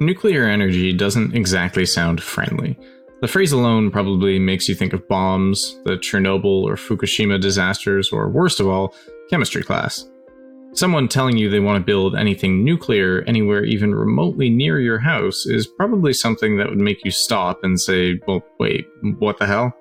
Nuclear energy doesn't exactly sound friendly. The phrase alone probably makes you think of bombs, the Chernobyl or Fukushima disasters, or worst of all, chemistry class. Someone telling you they want to build anything nuclear anywhere even remotely near your house is probably something that would make you stop and say, well, wait, what the hell?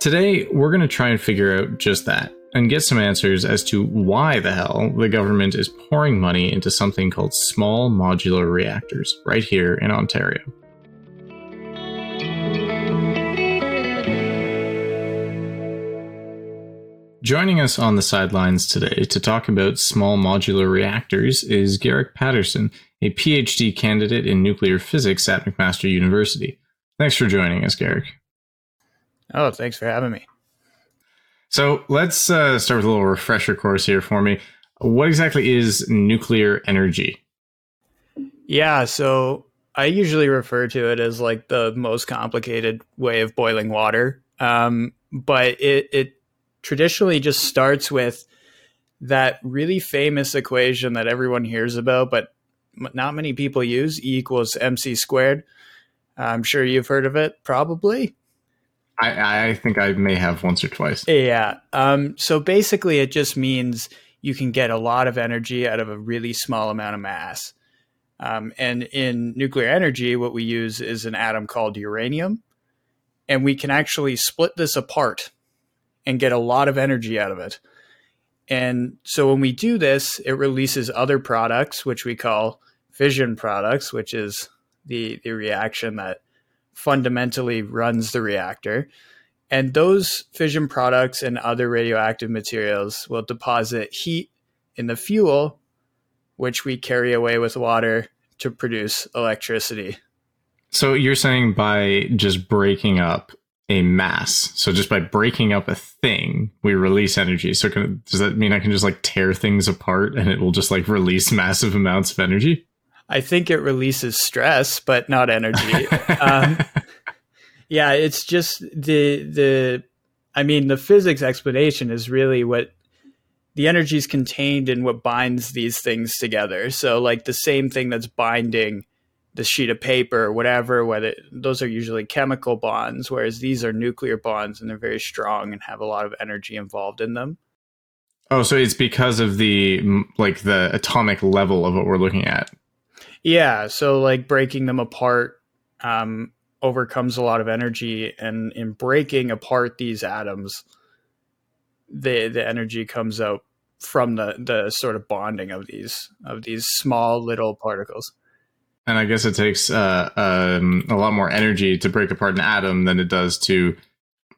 Today, we're going to try and figure out just that and get some answers as to why the hell the government is pouring money into something called small modular reactors right here in Ontario. Joining us on the sidelines today to talk about small modular reactors is Garrick Patterson, a PhD candidate in nuclear physics at McMaster University. Thanks for joining us, Garrick. Oh, thanks for having me. So let's uh, start with a little refresher course here for me. What exactly is nuclear energy? Yeah, so I usually refer to it as like the most complicated way of boiling water. Um, but it, it traditionally just starts with that really famous equation that everyone hears about, but not many people use E equals mc squared. I'm sure you've heard of it, probably. I, I think I may have once or twice. Yeah. Um, so basically, it just means you can get a lot of energy out of a really small amount of mass. Um, and in nuclear energy, what we use is an atom called uranium. And we can actually split this apart and get a lot of energy out of it. And so when we do this, it releases other products, which we call fission products, which is the, the reaction that fundamentally runs the reactor. And those fission products and other radioactive materials will deposit heat in the fuel, which we carry away with water to produce electricity. So you're saying by just breaking up a mass. So just by breaking up a thing, we release energy. So can, does that mean I can just like tear things apart and it will just like release massive amounts of energy? I think it releases stress, but not energy. um, yeah, it's just the the. I mean, the physics explanation is really what the energy is contained in what binds these things together. So, like the same thing that's binding the sheet of paper or whatever, whether those are usually chemical bonds, whereas these are nuclear bonds and they're very strong and have a lot of energy involved in them. Oh, so it's because of the like the atomic level of what we're looking at. Yeah, so like breaking them apart um, overcomes a lot of energy, and in breaking apart these atoms, the the energy comes out from the the sort of bonding of these of these small little particles. And I guess it takes uh, um, a lot more energy to break apart an atom than it does to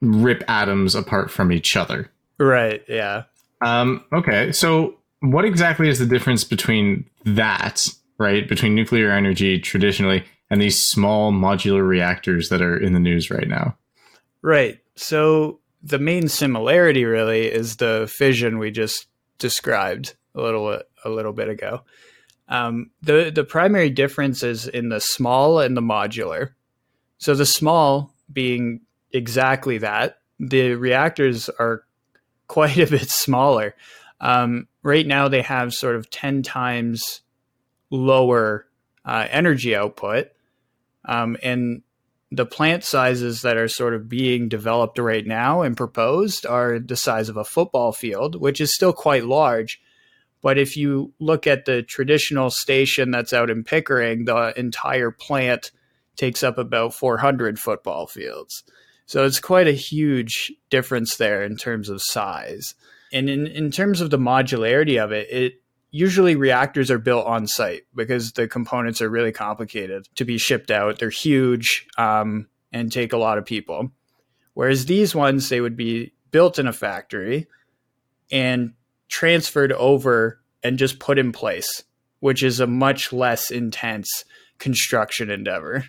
rip atoms apart from each other. Right. Yeah. Um, okay. So, what exactly is the difference between that, right, between nuclear energy traditionally and these small modular reactors that are in the news right now? Right. So, the main similarity really is the fission we just described a little a little bit ago. Um, the the primary difference is in the small and the modular. So the small being exactly that. The reactors are quite a bit smaller. Um, right now, they have sort of ten times lower uh, energy output, um, and the plant sizes that are sort of being developed right now and proposed are the size of a football field, which is still quite large but if you look at the traditional station that's out in Pickering, the entire plant takes up about 400 football fields. So it's quite a huge difference there in terms of size. And in, in terms of the modularity of it, it usually reactors are built on site because the components are really complicated to be shipped out. They're huge um, and take a lot of people. Whereas these ones, they would be built in a factory and transferred over and just put in place, which is a much less intense construction endeavor.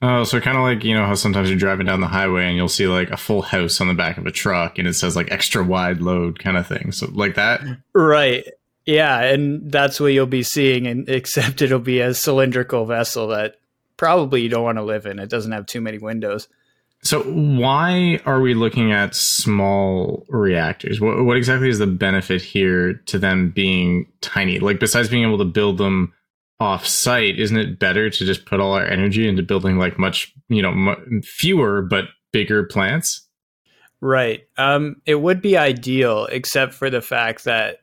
Oh, so kind of like, you know, how sometimes you're driving down the highway and you'll see like a full house on the back of a truck and it says like extra wide load kind of thing. So, like that? Right. Yeah. And that's what you'll be seeing, and except it'll be a cylindrical vessel that probably you don't want to live in. It doesn't have too many windows. So why are we looking at small reactors? What, what, exactly is the benefit here to them being tiny? Like besides being able to build them off site, isn't it better to just put all our energy into building like much, you know, m- fewer but bigger plants? Right. Um, it would be ideal, except for the fact that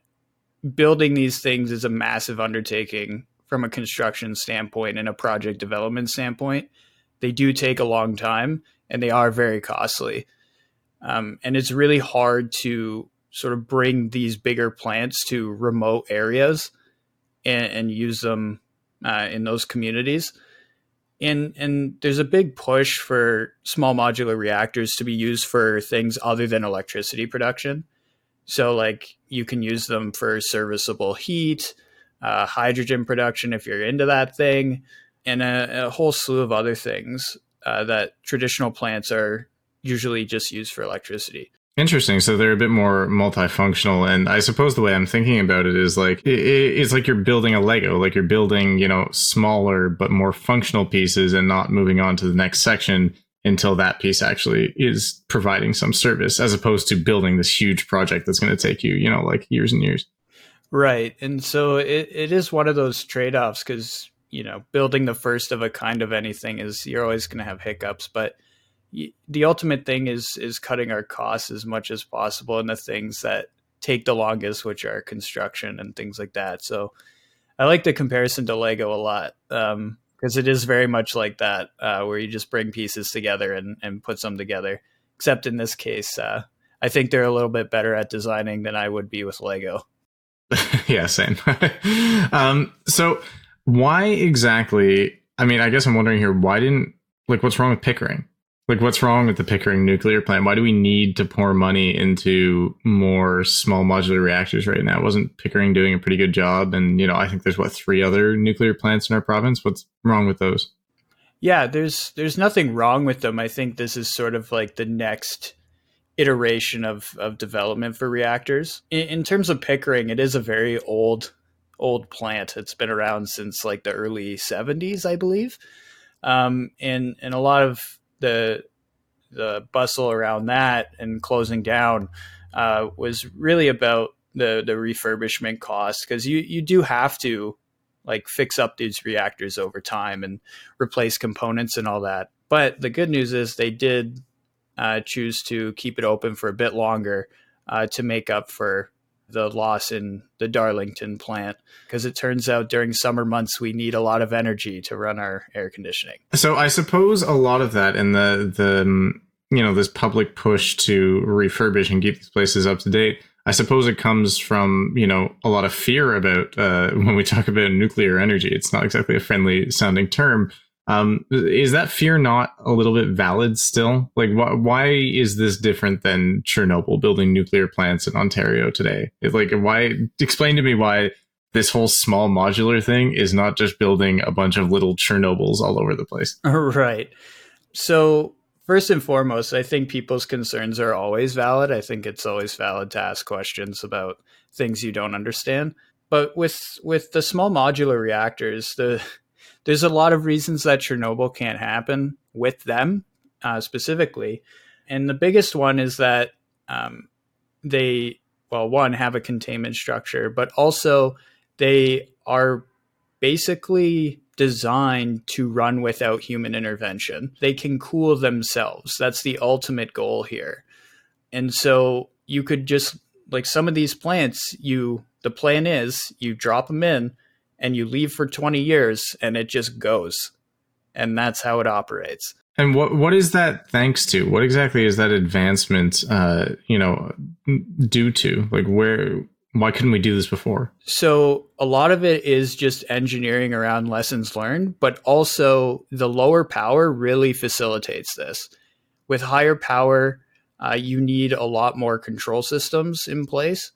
building these things is a massive undertaking from a construction standpoint and a project development standpoint. They do take a long time and they are very costly. Um, and it's really hard to sort of bring these bigger plants to remote areas and, and use them uh, in those communities. And, and there's a big push for small modular reactors to be used for things other than electricity production. So, like, you can use them for serviceable heat, uh, hydrogen production if you're into that thing, and a, a whole slew of other things uh, that traditional plants are usually just used for electricity. Interesting. So they're a bit more multifunctional, and I suppose the way I'm thinking about it is like it's like you're building a Lego, like you're building you know smaller but more functional pieces, and not moving on to the next section until that piece actually is providing some service, as opposed to building this huge project that's going to take you you know like years and years. Right, and so it, it is one of those trade offs because you know building the first of a kind of anything is you're always going to have hiccups, but the ultimate thing is is cutting our costs as much as possible and the things that take the longest, which are construction and things like that. So I like the comparison to Lego a lot um, because it is very much like that, uh, where you just bring pieces together and, and put some together. Except in this case, uh, I think they're a little bit better at designing than I would be with Lego. yeah, same. um, so why exactly? I mean, I guess I'm wondering here. Why didn't like what's wrong with Pickering? Like, what's wrong with the Pickering nuclear plant? Why do we need to pour money into more small modular reactors right now? Wasn't Pickering doing a pretty good job? And, you know, I think there's what, three other nuclear plants in our province? What's wrong with those? Yeah, there's there's nothing wrong with them. I think this is sort of like the next iteration of, of development for reactors. In, in terms of Pickering, it is a very old old plant. It's been around since like the early 70s, I believe. Um, and and a lot of the the bustle around that and closing down uh, was really about the the refurbishment costs because you you do have to like fix up these reactors over time and replace components and all that. But the good news is they did uh, choose to keep it open for a bit longer uh, to make up for the loss in the Darlington plant because it turns out during summer months we need a lot of energy to run our air conditioning. So I suppose a lot of that and the the you know this public push to refurbish and keep these places up to date. I suppose it comes from you know a lot of fear about uh, when we talk about nuclear energy. It's not exactly a friendly sounding term, um, is that fear not a little bit valid still? Like, wh- why is this different than Chernobyl building nuclear plants in Ontario today? It, like, why? Explain to me why this whole small modular thing is not just building a bunch of little Chernobyls all over the place. Right. So, first and foremost, I think people's concerns are always valid. I think it's always valid to ask questions about things you don't understand. But with with the small modular reactors, the there's a lot of reasons that Chernobyl can't happen with them uh, specifically. And the biggest one is that um, they, well, one, have a containment structure, but also they are basically designed to run without human intervention. They can cool themselves. That's the ultimate goal here. And so you could just, like some of these plants, you, the plan is you drop them in and you leave for 20 years and it just goes. And that's how it operates. And what what is that thanks to? What exactly is that advancement uh, you know, due to? Like where why couldn't we do this before? So a lot of it is just engineering around lessons learned, but also the lower power really facilitates this. With higher power, uh, you need a lot more control systems in place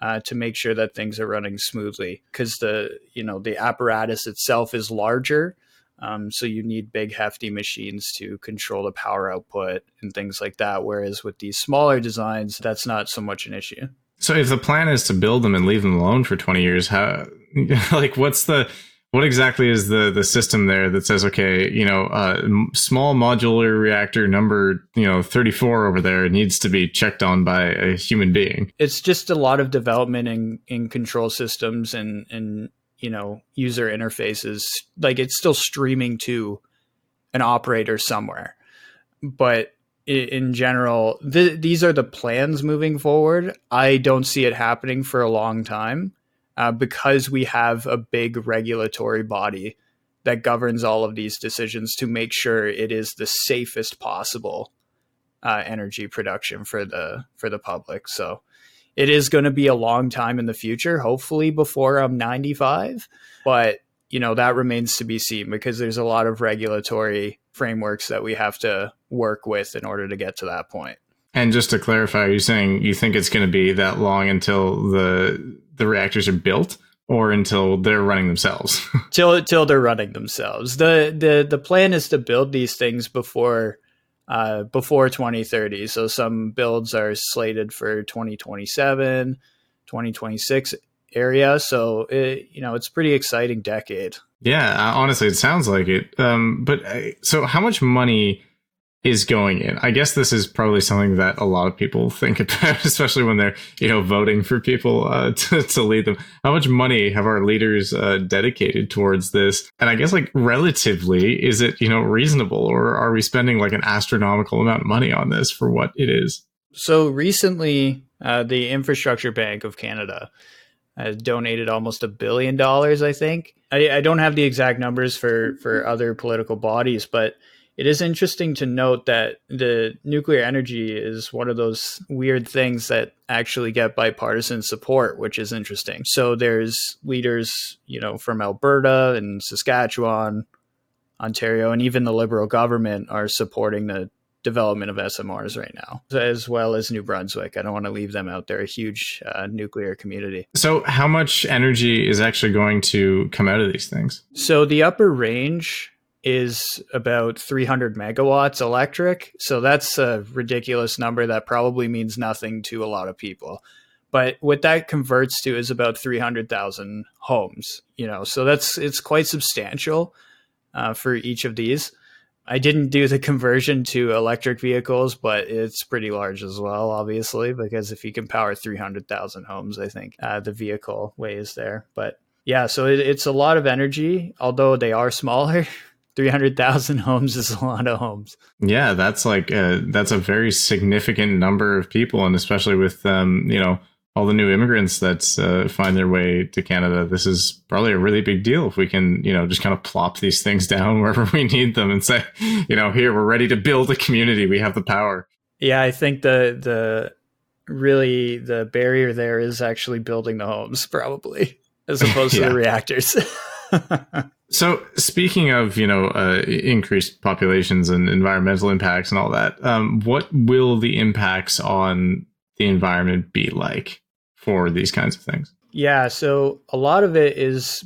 uh, to make sure that things are running smoothly because the you know the apparatus itself is larger um, so you need big hefty machines to control the power output and things like that whereas with these smaller designs that's not so much an issue. So if the plan is to build them and leave them alone for 20 years how like what's the what exactly is the the system there that says okay you know uh, small modular reactor number you know 34 over there needs to be checked on by a human being? It's just a lot of development in in control systems and and you know user interfaces. Like it's still streaming to an operator somewhere. But in general th- these are the plans moving forward. I don't see it happening for a long time uh, because we have a big regulatory body that governs all of these decisions to make sure it is the safest possible uh, energy production for the for the public so it is going to be a long time in the future, hopefully before I'm 95. But, you know, that remains to be seen because there's a lot of regulatory frameworks that we have to work with in order to get to that point. And just to clarify, you're saying you think it's going to be that long until the the reactors are built or until they're running themselves? till till they're running themselves. The the the plan is to build these things before uh, before 2030. So some builds are slated for 2027, 2026 area. So it, you know, it's pretty exciting decade. Yeah, honestly, it sounds like it. Um, but uh, so how much money is going in. I guess this is probably something that a lot of people think about, especially when they're you know voting for people uh, to, to lead them. How much money have our leaders uh, dedicated towards this? And I guess like relatively, is it you know reasonable, or are we spending like an astronomical amount of money on this for what it is? So recently, uh, the Infrastructure Bank of Canada has donated almost a billion dollars. I think I, I don't have the exact numbers for for other political bodies, but it is interesting to note that the nuclear energy is one of those weird things that actually get bipartisan support, which is interesting. So there's leaders, you know, from Alberta and Saskatchewan, Ontario, and even the Liberal government are supporting the development of SMRs right now, as well as New Brunswick. I don't want to leave them out. They're a huge uh, nuclear community. So, how much energy is actually going to come out of these things? So, the upper range is about 300 megawatts electric. So that's a ridiculous number that probably means nothing to a lot of people. But what that converts to is about 300,000 homes, you know, so that's it's quite substantial uh, for each of these. I didn't do the conversion to electric vehicles, but it's pretty large as well, obviously, because if you can power 300,000 homes, I think uh, the vehicle weighs there. But yeah, so it, it's a lot of energy, although they are smaller. 300,000 homes is a lot of homes. Yeah, that's like a, that's a very significant number of people and especially with um, you know, all the new immigrants that uh, find their way to Canada, this is probably a really big deal if we can, you know, just kind of plop these things down wherever we need them and say, you know, here we're ready to build a community. We have the power. Yeah, I think the the really the barrier there is actually building the homes, probably, as opposed yeah. to the reactors. So, speaking of you know uh, increased populations and environmental impacts and all that, um, what will the impacts on the environment be like for these kinds of things? Yeah, so a lot of it is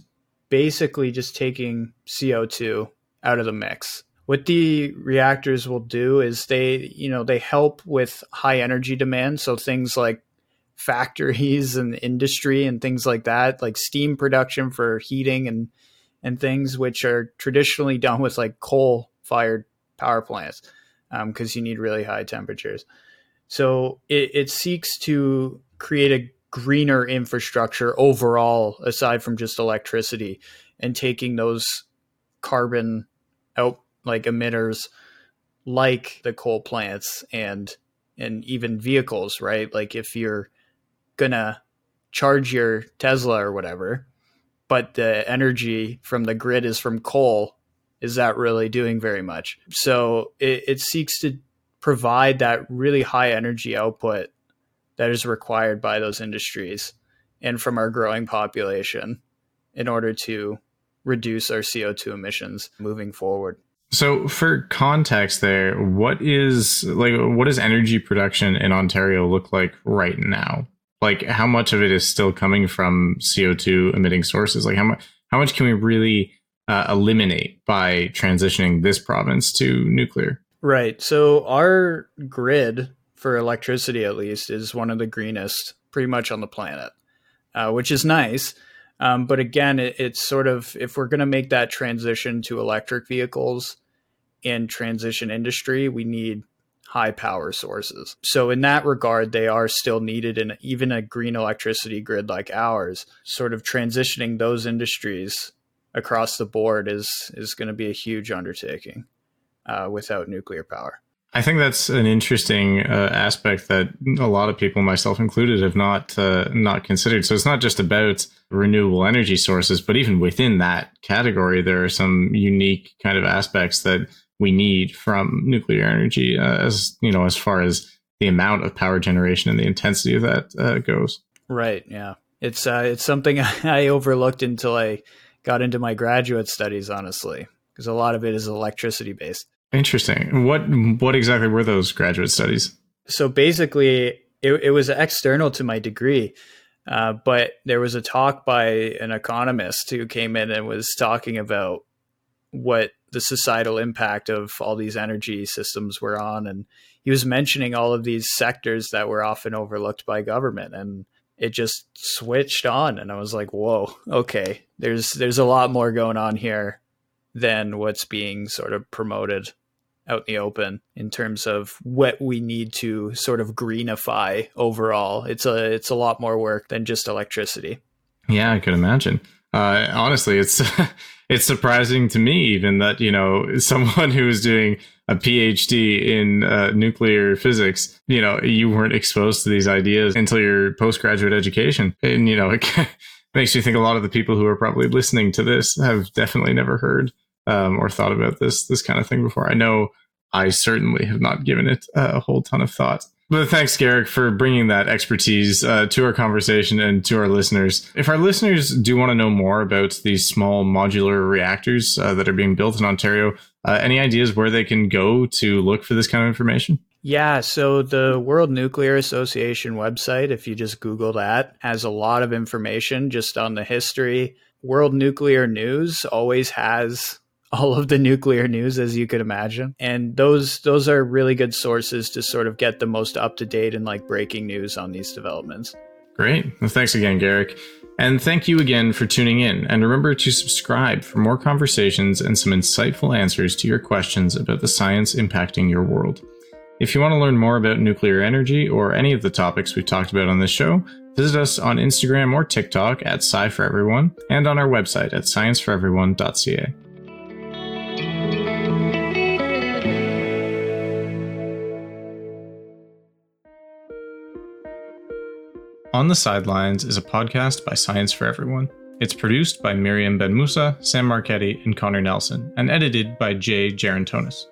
basically just taking CO two out of the mix. What the reactors will do is they, you know, they help with high energy demand. So things like factories and industry and things like that, like steam production for heating and and things which are traditionally done with like coal fired power plants because um, you need really high temperatures. So it, it seeks to create a greener infrastructure overall, aside from just electricity, and taking those carbon out like emitters like the coal plants and and even vehicles, right? Like if you're gonna charge your Tesla or whatever, but the energy from the grid is from coal, is that really doing very much? So it, it seeks to provide that really high energy output that is required by those industries and from our growing population in order to reduce our CO2 emissions moving forward. So for context there, what is like what does energy production in Ontario look like right now? Like how much of it is still coming from CO2 emitting sources? Like how much how much can we really uh, eliminate by transitioning this province to nuclear? Right. So our grid for electricity, at least, is one of the greenest pretty much on the planet, uh, which is nice. Um, but again, it, it's sort of if we're going to make that transition to electric vehicles and transition industry, we need high power sources. So, in that regard, they are still needed in even a green electricity grid like ours. Sort of transitioning those industries across the board is, is going to be a huge undertaking uh, without nuclear power. I think that's an interesting uh, aspect that a lot of people, myself included, have not uh, not considered. So it's not just about renewable energy sources, but even within that category, there are some unique kind of aspects that we need from nuclear energy, uh, as you know, as far as the amount of power generation and the intensity of that uh, goes. Right. Yeah. It's uh, it's something I overlooked until I got into my graduate studies, honestly, because a lot of it is electricity based. Interesting. What what exactly were those graduate studies? So basically, it, it was external to my degree, uh, but there was a talk by an economist who came in and was talking about what the societal impact of all these energy systems we're on, and he was mentioning all of these sectors that were often overlooked by government, and it just switched on, and I was like, "Whoa, okay, there's there's a lot more going on here." than what's being sort of promoted out in the open in terms of what we need to sort of greenify overall. It's a it's a lot more work than just electricity. Yeah, I could imagine. Uh, honestly, it's it's surprising to me even that you know someone who is doing a PhD in uh, nuclear physics, you know, you weren't exposed to these ideas until your postgraduate education, and you know, it makes me think a lot of the people who are probably listening to this have definitely never heard um, or thought about this this kind of thing before. I know I certainly have not given it a whole ton of thought. But thanks, Garrick, for bringing that expertise uh, to our conversation and to our listeners. If our listeners do want to know more about these small modular reactors uh, that are being built in Ontario, uh, any ideas where they can go to look for this kind of information? Yeah, so the World Nuclear Association website, if you just Google that, has a lot of information just on the history. World Nuclear News always has all of the nuclear news as you could imagine. And those those are really good sources to sort of get the most up to date and like breaking news on these developments. Great. Well thanks again garrick. And thank you again for tuning in. And remember to subscribe for more conversations and some insightful answers to your questions about the science impacting your world. If you want to learn more about nuclear energy or any of the topics we've talked about on this show visit us on instagram or tiktok at sci for everyone and on our website at scienceforeveryone.ca On the Sidelines is a podcast by Science for Everyone. It's produced by Miriam Ben Musa, Sam Marchetti, and Connor Nelson, and edited by Jay Gerontonis.